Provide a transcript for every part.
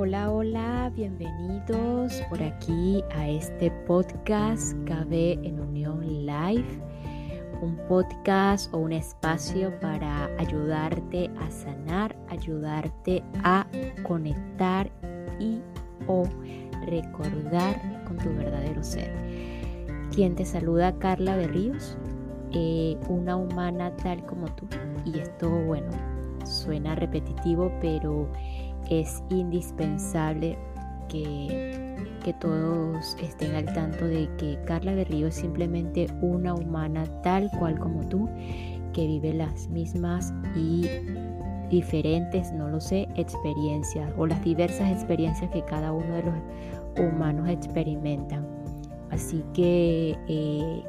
Hola, hola, bienvenidos por aquí a este podcast KB en Unión Live, un podcast o un espacio para ayudarte a sanar, ayudarte a conectar y o recordar con tu verdadero ser. Quien te saluda Carla Berríos, eh, una humana tal como tú. Y esto, bueno, suena repetitivo, pero es indispensable que, que, todos estén al tanto de que Carla Berrío es simplemente una humana tal cual como tú, que vive las mismas y diferentes, no lo sé, experiencias o las diversas experiencias que cada uno de los humanos experimentan. Así que eh,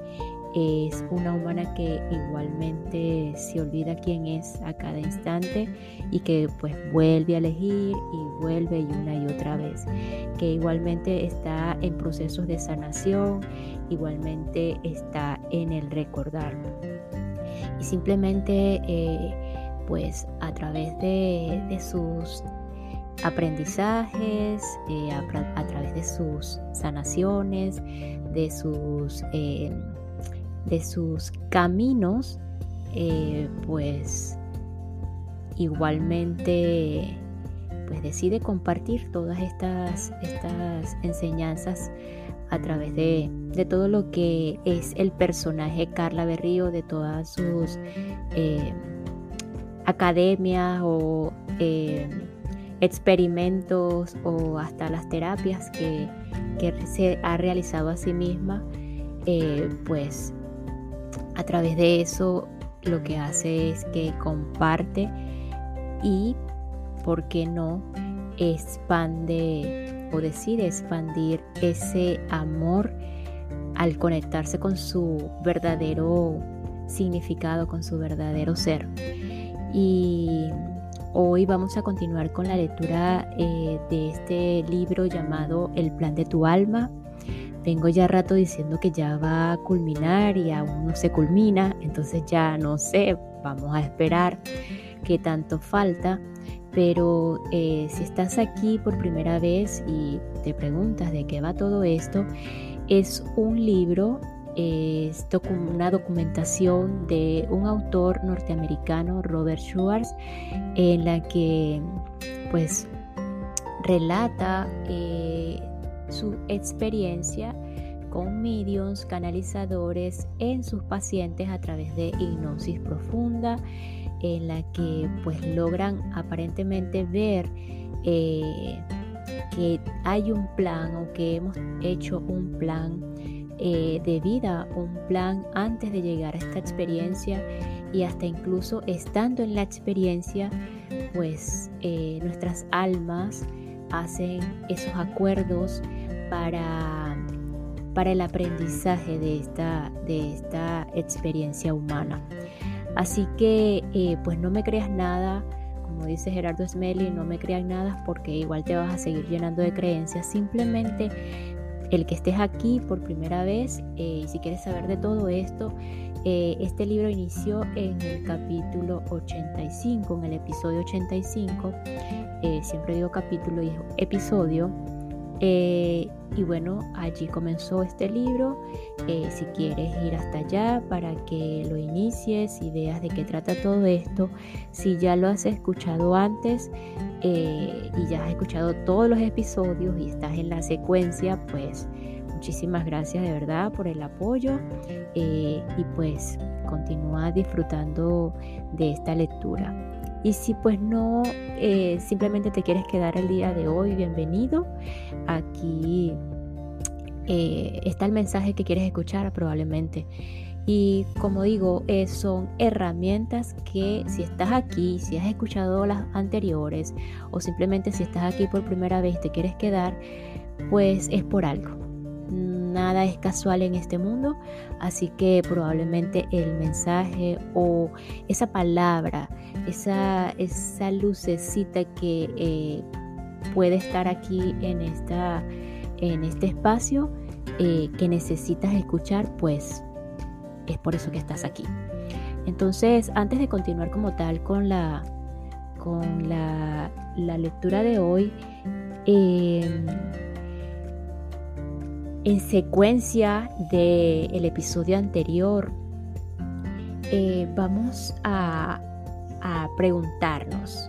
es una humana que igualmente se olvida quién es a cada instante y que pues vuelve a elegir y vuelve y una y otra vez, que igualmente está en procesos de sanación, igualmente está en el recordar. Y simplemente eh, pues a través de, sus aprendizajes, eh, a, través de sus sanaciones, de sus... Eh, de sus caminos, eh, pues igualmente pues decide compartir todas estas, estas enseñanzas a través de, todo lo que es el personaje Carla Berrío, de todas sus eh, academias o eh, experimentos o hasta las terapias que, que, se ha realizado a sí misma, pues a través de eso lo que hace es que comparte y, ¿por qué no?, expande o decide expandir ese amor al conectarse con su verdadero significado, con su verdadero ser. Y hoy vamos a continuar con la lectura eh, de este libro llamado El plan de tu alma Vengo ya rato diciendo que ya va a culminar y aún no se culmina, entonces ya no sé, vamos a esperar qué tanto falta. Pero eh, si estás aquí por primera vez y te preguntas de qué va todo esto, es un libro, es una documentación de un autor norteamericano, Robert Schwartz, en la que pues relata eh, su experiencia con mediums canalizadores en sus pacientes a través de hipnosis profunda en la que pues logran aparentemente ver eh, que hay un plan o que hemos hecho un plan eh, de vida, un plan antes de llegar a esta experiencia y hasta incluso estando en la experiencia pues eh, nuestras almas hacen esos acuerdos para, para el aprendizaje de esta, de esta experiencia humana. Así que eh, pues no me creas nada, como dice Gerardo Smelly, no me creas nada porque igual te vas a seguir llenando de creencias. Simplemente el que estés aquí por primera vez eh, y si quieres saber de todo esto, eh, este libro inició en el capítulo 85, en el episodio 85. siempre digo capítulo y episodio eh, y bueno, allí comenzó este libro. Eh, si quieres ir hasta allá para que lo inicies y veas de qué trata todo esto, si ya lo has escuchado antes eh, y ya has escuchado todos los episodios y estás en la secuencia, pues muchísimas gracias de verdad por el apoyo y pues continúa disfrutando de esta lectura. Y si pues no, eh, simplemente te quieres quedar el día de hoy, bienvenido. Aquí eh, está el mensaje que quieres escuchar probablemente. Y como digo, eh, son herramientas que si estás aquí, si has escuchado las anteriores o simplemente si estás aquí por primera vez y te quieres quedar, pues es por algo nada es casual en este mundo, así que probablemente el mensaje o esa palabra, esa, esa lucecita que eh, puede estar aquí en, esta, en este espacio eh, que necesitas escuchar, pues es por eso que estás aquí. Entonces, antes de continuar como tal con la, con la, lectura de hoy. Em, en secuencia del episodio anterior, eh, vamos a, preguntarnos.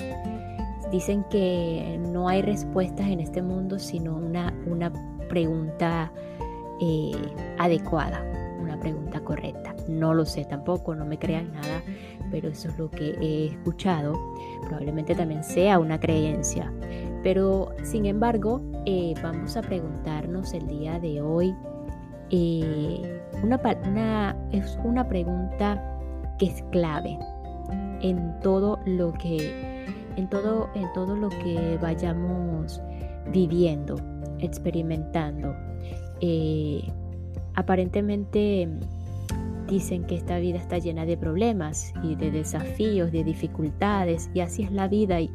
Dicen que no hay respuestas en este mundo, sino una, una pregunta eh, adecuada, pregunta correcta. No lo sé tampoco, no me crean nada, pero eso es lo que he escuchado. Probablemente también sea una creencia. Pero sin embargo, eh, vamos a preguntarnos el día de hoy. Eh, una, una, es una pregunta que es clave en todo lo que, en todo, en todo lo que vayamos viviendo, experimentando. Eh, aparentemente dicen que esta vida está llena de problemas y de desafíos, de dificultades, y así es la vida, y,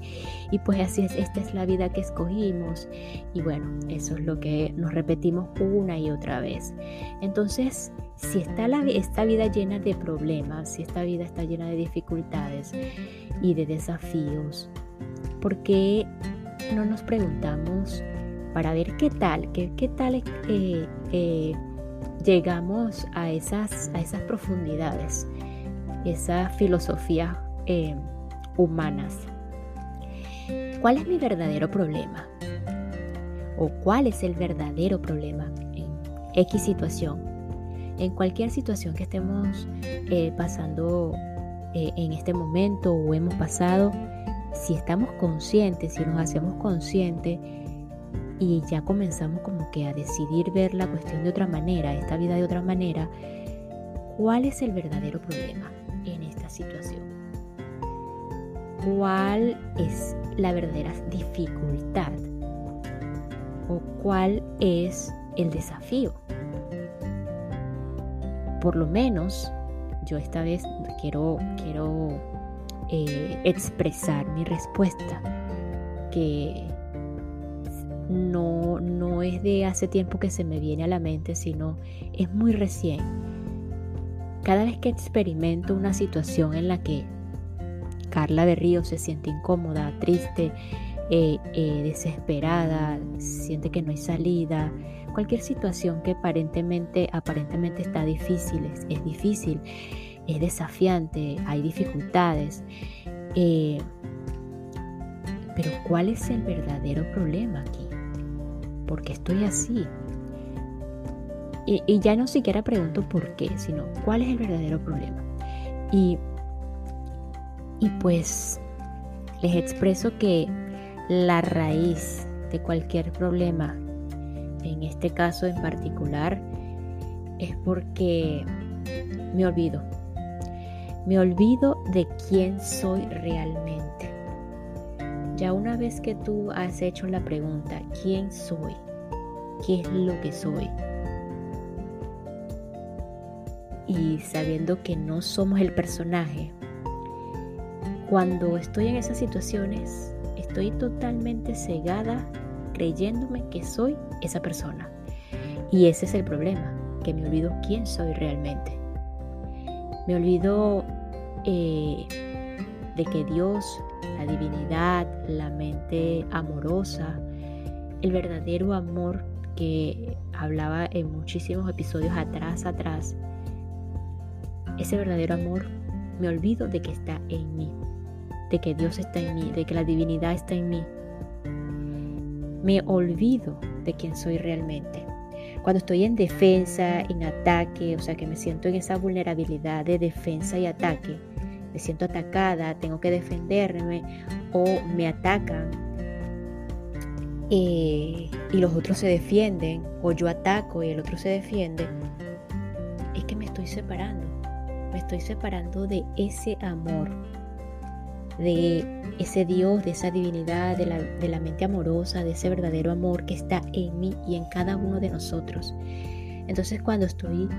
pues así es, esta es la vida que escogimos, y bueno, eso es lo que nos repetimos una y otra vez. Entonces, si está la, esta vida llena de problemas, si esta vida está llena de dificultades y de desafíos, ¿por qué no nos preguntamos para ver qué tal, qué, qué tal eh, eh, llegamos a esas, a esas profundidades, esas filosofías eh, humanas. ¿Cuál es mi verdadero problema? ¿O cuál es el verdadero problema en X situación? En cualquier situación que estemos pasando en este momento o hemos pasado, si estamos conscientes, si nos hacemos conscientes, y ya comenzamos como que a decidir ver la cuestión de otra manera, esta vida de otra manera, ¿cuál es el verdadero problema en esta situación? ¿Cuál es la verdadera dificultad? ¿O cuál es el desafío? Por lo menos yo esta vez quiero, quiero eh, expresar mi respuesta que no, no es de hace tiempo que se me viene a la mente, sino es muy recién. Cada vez que experimento una situación en la que Carla de Río se siente incómoda, triste, eh, eh, desesperada, siente que no hay salida, cualquier situación que aparentemente, aparentemente está difícil, es, difícil, es desafiante, hay dificultades. Eh, pero ¿cuál es el verdadero problema aquí? Porque estoy así. Y, ya no siquiera pregunto por qué, sino cuál es el verdadero problema. Y, y pues les expreso que la raíz de cualquier problema, en este caso en particular, es porque me olvido. Me olvido de quién soy realmente. Ya una vez que tú has hecho la pregunta, ¿quién soy? ¿Qué es lo que soy? Y sabiendo que no somos el personaje, cuando estoy en esas situaciones, estoy totalmente cegada creyéndome que soy esa persona. Y ese es el problema, que me olvido quién soy realmente. Me olvido eh, de que Dios la divinidad, la mente amorosa, el verdadero amor que hablaba en muchísimos episodios atrás, atrás. Ese verdadero amor me olvido de que está en mí, de que Dios está en mí, de que la divinidad está en mí. Me olvido de quién soy realmente. Cuando estoy en defensa, en ataque, o sea que me siento en esa vulnerabilidad de defensa y ataque, me siento atacada, tengo que defenderme o me atacan eh, y los otros se defienden o yo ataco y el otro se defiende, es que me estoy separando, me estoy separando de ese amor, de ese Dios, de esa divinidad, de la, de la mente amorosa, de ese verdadero amor que está en mí y en cada uno de nosotros. Entonces cuando estoy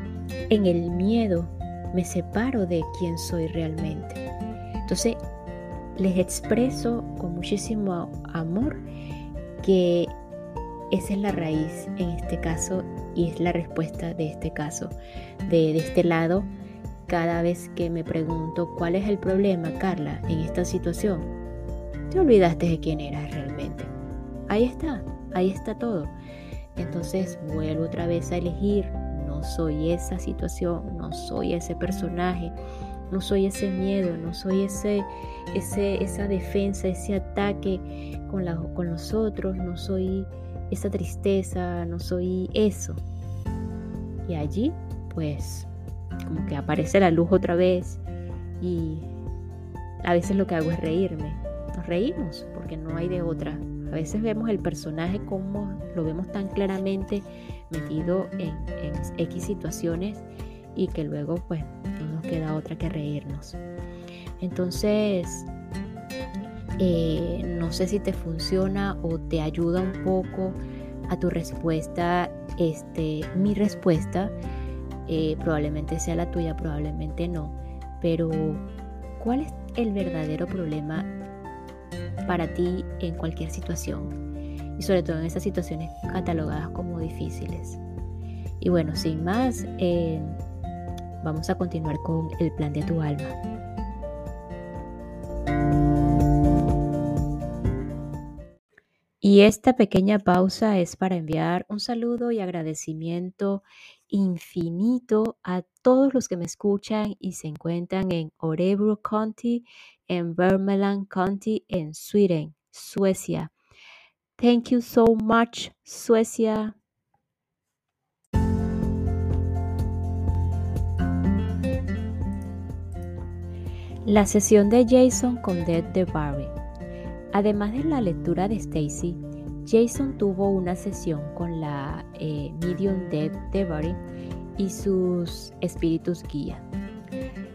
en el miedo, me separo de quién soy realmente. Entonces, les expreso con muchísimo amor que esa es la raíz en este caso y es la respuesta de este caso. De, este lado, cada vez que me pregunto cuál es el problema, Carla, en esta situación, te olvidaste de quién eras realmente. Ahí está, ahí está todo. Entonces vuelvo otra vez a elegir, no soy esa situación, no soy ese personaje, no soy ese miedo, no soy ese, esa defensa, ese ataque con, la, con los otros, no soy esa tristeza, no soy eso. Y allí, pues, como que aparece la luz otra vez y a veces lo que hago es reírme. Nos reímos porque no hay de otra. A veces vemos el personaje como lo vemos tan claramente metido en, en X situaciones y que luego pues no nos queda otra que reírnos. Entonces, eh, no sé si te funciona o te ayuda un poco a tu respuesta. Este, mi respuesta eh, probablemente sea la tuya, probablemente no. Pero, ¿cuál es el verdadero problema para ti en cualquier situación? Y sobre todo en esas situaciones catalogadas como difíciles. Y bueno, sin más, eh, vamos a continuar con el plan de tu alma. Y esta pequeña pausa es para enviar un saludo y agradecimiento infinito a todos los que me escuchan y se encuentran en Orebro County, en Vermland County, en Sweden, Suecia. Thank you so much, Suecia. La sesión de Jason con Dead de Barry. Además de la lectura de Stacy, Jason tuvo una sesión con la eh, medium Deb Devery y sus espíritus guía.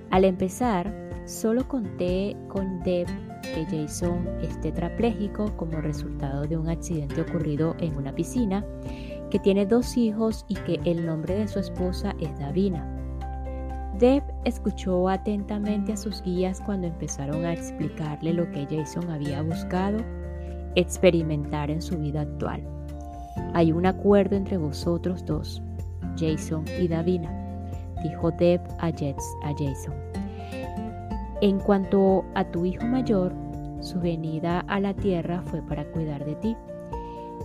Al empezar, solo conté con Deb que Jason es tetrapléjico como resultado de un accidente ocurrido en una piscina, que tiene dos hijos y que el nombre de su esposa es Davina. Deb escuchó atentamente a sus guías cuando empezaron a explicarle lo que Jason había buscado experimentar en su vida actual. Hay un acuerdo entre vosotros dos, Jason y Davina, dijo Deb a, a Jason. En cuanto a tu hijo mayor, su venida a la tierra fue para cuidar de ti.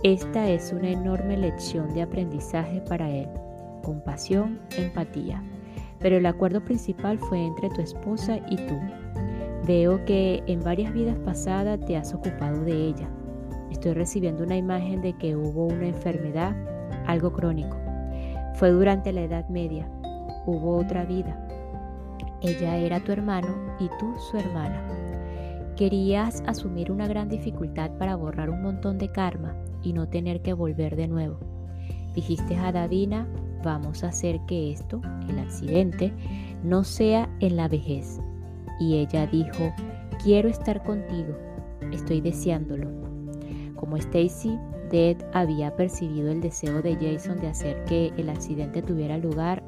Esta es una enorme lección de aprendizaje para él, compasión, empatía pero el acuerdo principal fue entre tu esposa y tú. Veo que en varias vidas pasadas te has ocupado de ella. Estoy recibiendo una imagen de que hubo una enfermedad, algo crónico. Fue durante la Edad Media. Hubo otra vida. Ella era tu hermano y tú su hermana. Querías asumir una gran dificultad para borrar un montón de karma y no tener que volver de nuevo. Dijiste a Davina, vamos a hacer que esto, el accidente, no sea en la vejez. Y ella dijo, quiero estar contigo, estoy deseándolo. Como Stacy, Dead había percibido el deseo de Jason de hacer que el accidente tuviera lugar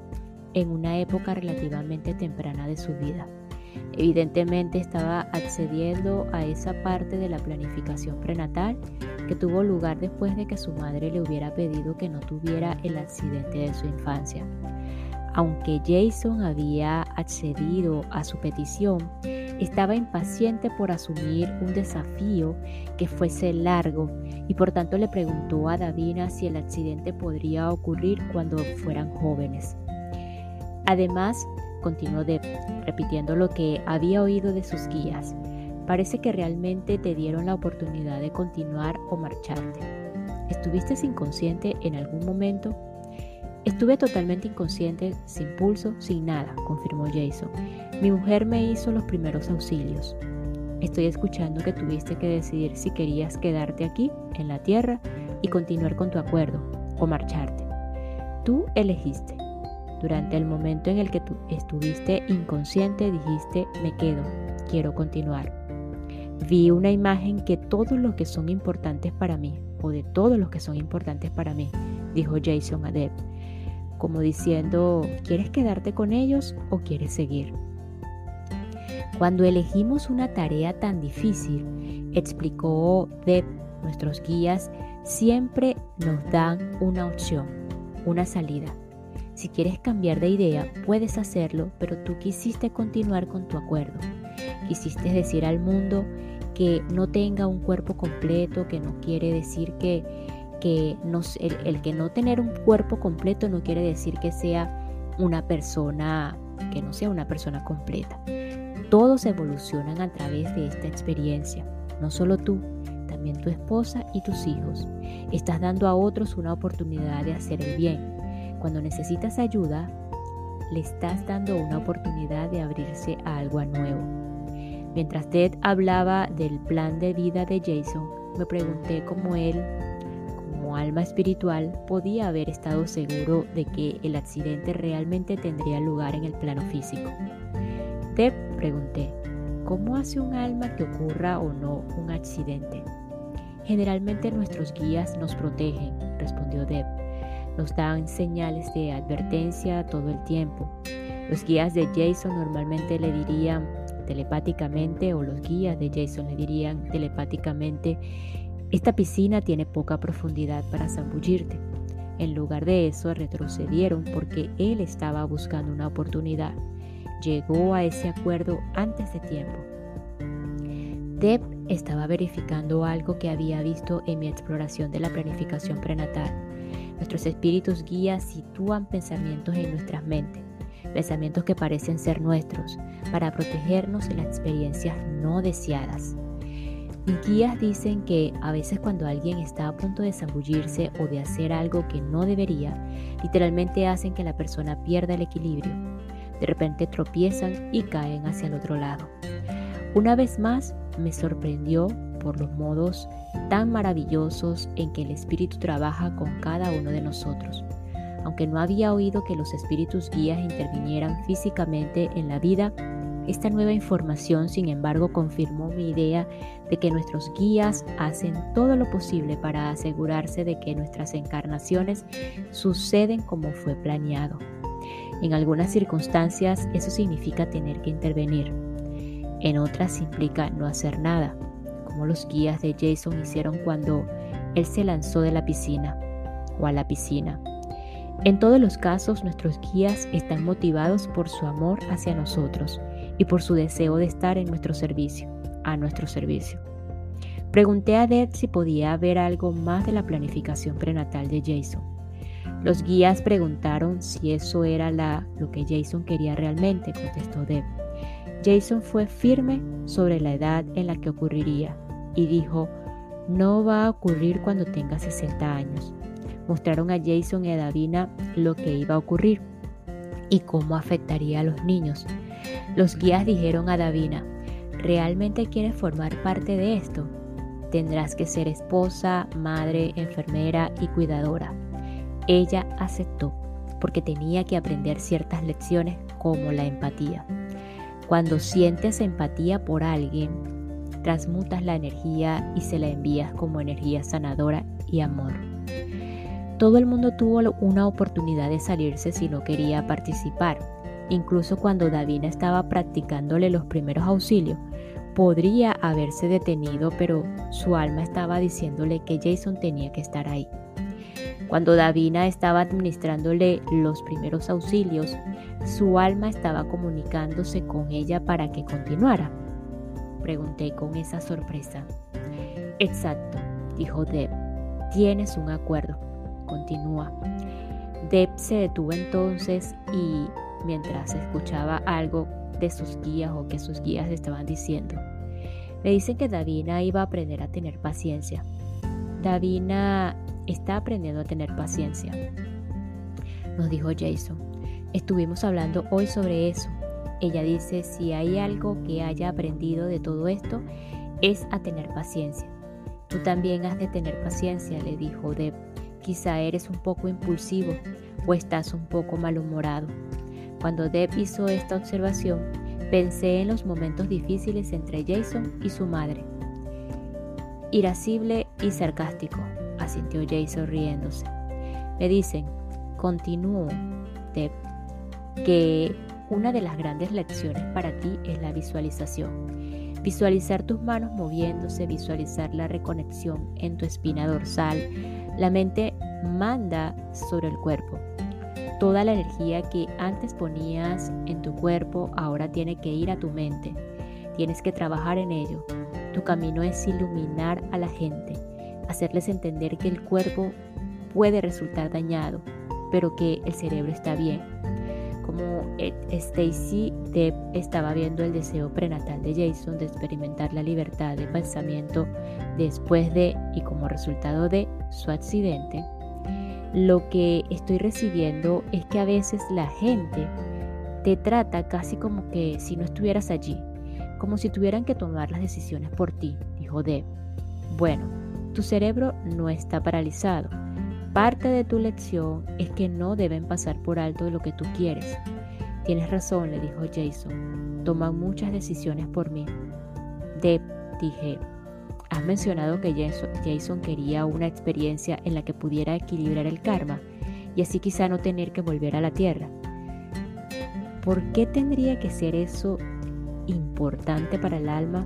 en una época relativamente temprana de su vida. Evidentemente estaba accediendo a esa parte de la planificación prenatal que tuvo lugar después de que su madre le hubiera pedido que no tuviera el accidente de su infancia. Aunque Jason había accedido a su petición, estaba impaciente por asumir un desafío que fuese largo y por tanto le preguntó a Davina si el accidente podría ocurrir cuando fueran jóvenes. Además, continuó Deb, repitiendo lo que había oído de sus guías. Parece que realmente te dieron la oportunidad de continuar o marcharte. ¿Estuviste inconsciente en algún momento? Estuve totalmente inconsciente, sin pulso, sin nada, confirmó Jason. Mi mujer me hizo los primeros auxilios. Estoy escuchando que tuviste que decidir si querías quedarte aquí, en la Tierra, y continuar con tu acuerdo, o marcharte. Tú elegiste. Durante el momento en el que tú estuviste inconsciente dijiste, me quedo, quiero continuar. Vi una imagen que todos los que son importantes para mí, o de todos los que son importantes para mí, dijo Jason a Deb, como diciendo, ¿quieres quedarte con ellos o quieres seguir? Cuando elegimos una tarea tan difícil, explicó Deb, nuestros guías siempre nos dan una opción, una salida. Si quieres cambiar de idea, puedes hacerlo, pero tú quisiste continuar con tu acuerdo. Quisiste decir al mundo que no tenga un cuerpo completo, que no quiere decir que, que no, el, que no tener un cuerpo completo no quiere decir que sea una persona, que no sea una persona completa. Todos evolucionan a través de esta experiencia, no solo tú, también tu esposa y tus hijos. Estás dando a otros una oportunidad de hacer el bien. Cuando necesitas ayuda, le estás dando una oportunidad de abrirse a algo nuevo. Mientras Ted hablaba del plan de vida de Jason, me pregunté cómo él, como alma espiritual, podía haber estado seguro de que el accidente realmente tendría lugar en el plano físico. Ted pregunté, ¿cómo hace un alma que ocurra o no un accidente? Generalmente nuestros guías nos protegen, respondió Deb nos dan señales de advertencia todo el tiempo. Los guías de Jason normalmente le dirían telepáticamente o los guías de Jason le dirían telepáticamente, esta piscina tiene poca profundidad para zambullirte. En lugar de eso retrocedieron porque él estaba buscando una oportunidad. Llegó a ese acuerdo antes de tiempo. Deb estaba verificando algo que había visto en mi exploración de la planificación prenatal. Nuestros espíritus guías sitúan pensamientos en nuestras mentes, pensamientos que parecen ser nuestros, para protegernos de las experiencias no deseadas. Mis guías dicen que a veces cuando alguien está a punto de zambullirse o de hacer algo que no debería, literalmente hacen que la persona pierda el equilibrio. De repente tropiezan y caen hacia el otro lado. Una vez más, me sorprendió por los modos tan maravillosos en que el Espíritu trabaja con cada uno de nosotros. Aunque no había oído que los espíritus guías intervinieran físicamente en la vida, esta nueva información, sin embargo, confirmó mi idea de que nuestros guías hacen todo lo posible para asegurarse de que nuestras encarnaciones suceden como fue planeado. En algunas circunstancias eso significa tener que intervenir. En otras implica no hacer nada los guías de Jason hicieron cuando él se lanzó de la piscina o a la piscina. En todos los casos, nuestros guías están motivados por su amor hacia nosotros y por su deseo de estar en nuestro servicio, a nuestro servicio. Pregunté a Deb si podía ver algo más de la planificación prenatal de Jason. Los guías preguntaron si eso era la, lo que Jason quería realmente, contestó Deb. Jason fue firme sobre la edad en la que ocurriría y dijo, no va a ocurrir cuando tenga 60 años. Mostraron a Jason y a Davina lo que iba a ocurrir y cómo afectaría a los niños. Los guías dijeron a Davina, ¿realmente quieres formar parte de esto? Tendrás que ser esposa, madre, enfermera y cuidadora. Ella aceptó porque tenía que aprender ciertas lecciones como la empatía. Cuando sientes empatía por alguien, transmutas la energía y se la envías como energía sanadora y amor. Todo el mundo tuvo una oportunidad de salirse si no quería participar. Incluso cuando Davina estaba practicándole los primeros auxilios, podría haberse detenido, pero su alma estaba diciéndole que Jason tenía que estar ahí. Cuando Davina estaba administrándole los primeros auxilios, su alma estaba comunicándose con ella para que continuara. Pregunté con esa sorpresa. Exacto, dijo Deb. Tienes un acuerdo. Continúa. Deb se detuvo entonces y mientras escuchaba algo de sus guías o que sus guías estaban diciendo. Me dicen que Davina iba a aprender a tener paciencia. Davina está aprendiendo a tener paciencia. Nos dijo Jason. Estuvimos hablando hoy sobre eso. Ella dice, si hay algo que haya aprendido de todo esto, es a tener paciencia. Tú también has de tener paciencia, le dijo Deb. Quizá eres un poco impulsivo o estás un poco malhumorado. Cuando Deb hizo esta observación, pensé en los momentos difíciles entre Jason y su madre. Irascible y sarcástico, asintió Jason riéndose. Me dicen, continúo, Deb, que una de las grandes lecciones para ti es la visualización. Visualizar tus manos moviéndose, visualizar la reconexión en tu espina dorsal. La mente manda sobre el cuerpo. Toda la energía que antes ponías en tu cuerpo ahora tiene que ir a tu mente. Tienes que trabajar en ello. Tu camino es iluminar a la gente, hacerles entender que el cuerpo puede resultar dañado, pero que el cerebro está bien. Como Stacy Depp estaba viendo el deseo prenatal de Jason de experimentar la libertad de pensamiento después de y como resultado de su accidente, lo que estoy recibiendo es que a veces la gente te trata casi como que si no estuvieras allí, como si tuvieran que tomar las decisiones por ti, dijo Deb. Bueno, tu cerebro no está paralizado. Parte de tu lección es que no deben pasar por alto lo que tú quieres. Tienes razón, le dijo Jason. Toman muchas decisiones por mí. Deb, dije, has mencionado que Jason quería una experiencia en la que pudiera equilibrar el karma y así quizá no tener que volver a la tierra. ¿Por qué tendría que ser eso importante para el alma?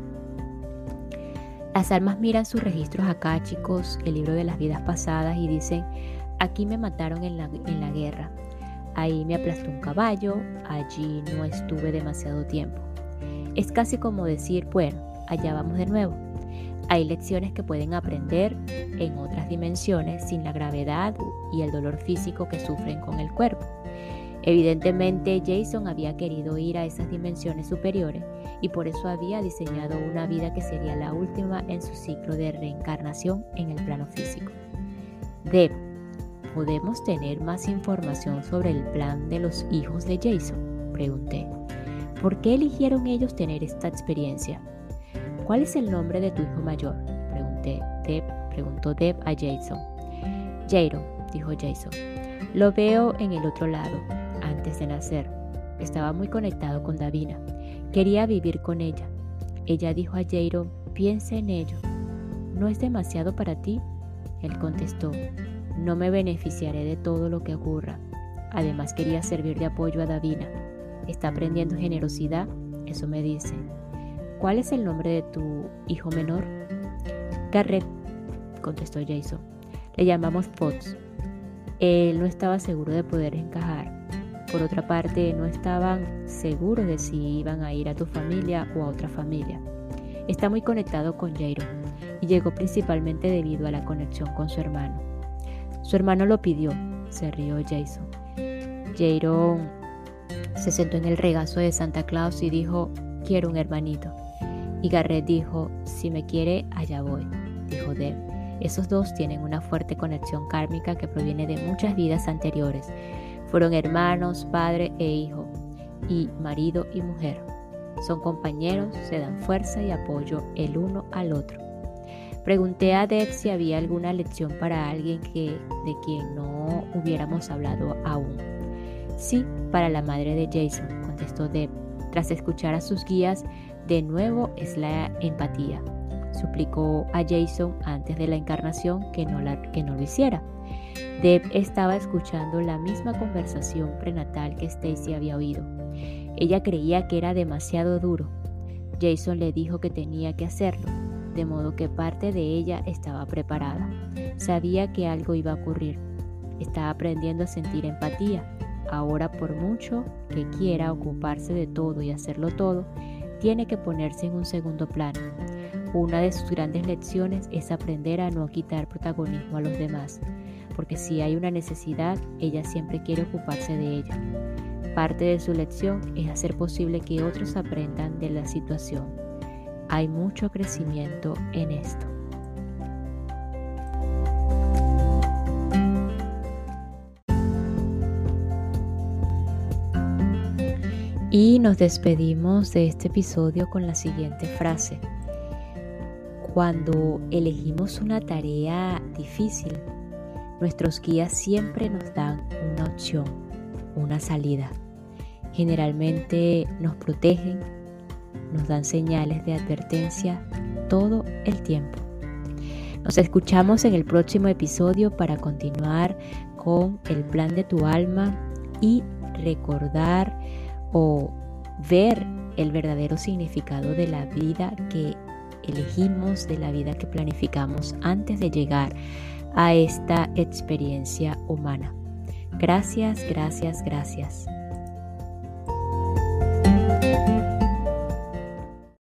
Las almas miran sus registros acá, chicos, el libro de las vidas pasadas, y dicen, aquí me mataron en la, en la guerra, ahí me aplastó un caballo, allí no estuve demasiado tiempo. Es casi como decir, bueno, allá vamos de nuevo. Hay lecciones que pueden aprender en otras dimensiones sin la gravedad y el dolor físico que sufren con el cuerpo. Evidentemente Jason había querido ir a esas dimensiones superiores y por eso había diseñado una vida que sería la última en su ciclo de reencarnación en el plano físico. Deb, ¿podemos tener más información sobre el plan de los hijos de Jason? Pregunté. ¿Por qué eligieron ellos tener esta experiencia? ¿Cuál es el nombre de tu hijo mayor? Pregunté. Deb, preguntó Deb a Jason. Jairo, dijo Jason. Lo veo en el otro lado, antes de nacer. Estaba muy conectado con Davina. Quería vivir con ella. Ella dijo a Jairo, piensa en ello. ¿No es demasiado para ti? Él contestó, no me beneficiaré de todo lo que ocurra. Además quería servir de apoyo a Davina. Está aprendiendo generosidad, eso me dice. ¿Cuál es el nombre de tu hijo menor? Garrett, contestó Jason. Le llamamos Potts. Él no estaba seguro de poder encajar. Por otra parte, no estaban seguros de si iban a ir a tu familia o a otra familia. Está muy conectado con Jairo y llegó principalmente debido a la conexión con su hermano. Su hermano lo pidió, se rió Jason. Jairo se sentó en el regazo de Santa Claus y dijo, quiero un hermanito. Y Garrett dijo, si me quiere, allá voy, dijo Deb. Esos dos tienen una fuerte conexión kármica que proviene de muchas vidas anteriores fueron hermanos, padre e hijo, y marido y mujer. Son compañeros, se dan fuerza y apoyo el uno al otro. Pregunté a Deb si había alguna lección para alguien que, de quien no hubiéramos hablado aún. Sí, para la madre de Jason, contestó Deb. Tras escuchar a sus guías, de nuevo es la empatía. Suplicó a Jason antes de la encarnación que no, la, que no lo hiciera. Deb estaba escuchando la misma conversación prenatal que Stacy había oído. Ella creía que era demasiado duro. Jason le dijo que tenía que hacerlo, de modo que parte de ella estaba preparada. Sabía que algo iba a ocurrir. Estaba aprendiendo a sentir empatía. Ahora, por mucho que quiera ocuparse de todo y hacerlo todo, tiene que ponerse en un segundo plano. Una de sus grandes lecciones es aprender a no quitar protagonismo a los demás porque si hay una necesidad, ella siempre quiere ocuparse de ella. Parte de su lección es hacer posible que otros aprendan de la situación. Hay mucho crecimiento en esto. Y nos despedimos de este episodio con la siguiente frase. Cuando elegimos una tarea difícil, Nuestros guías siempre nos dan una opción, una salida. Generalmente nos protegen, nos dan señales de advertencia todo el tiempo. Nos escuchamos en el próximo episodio para continuar con el plan de tu alma y recordar o ver el verdadero significado de la vida que elegimos, de la vida que planificamos antes de llegar a esta experiencia humana. Gracias, gracias, gracias.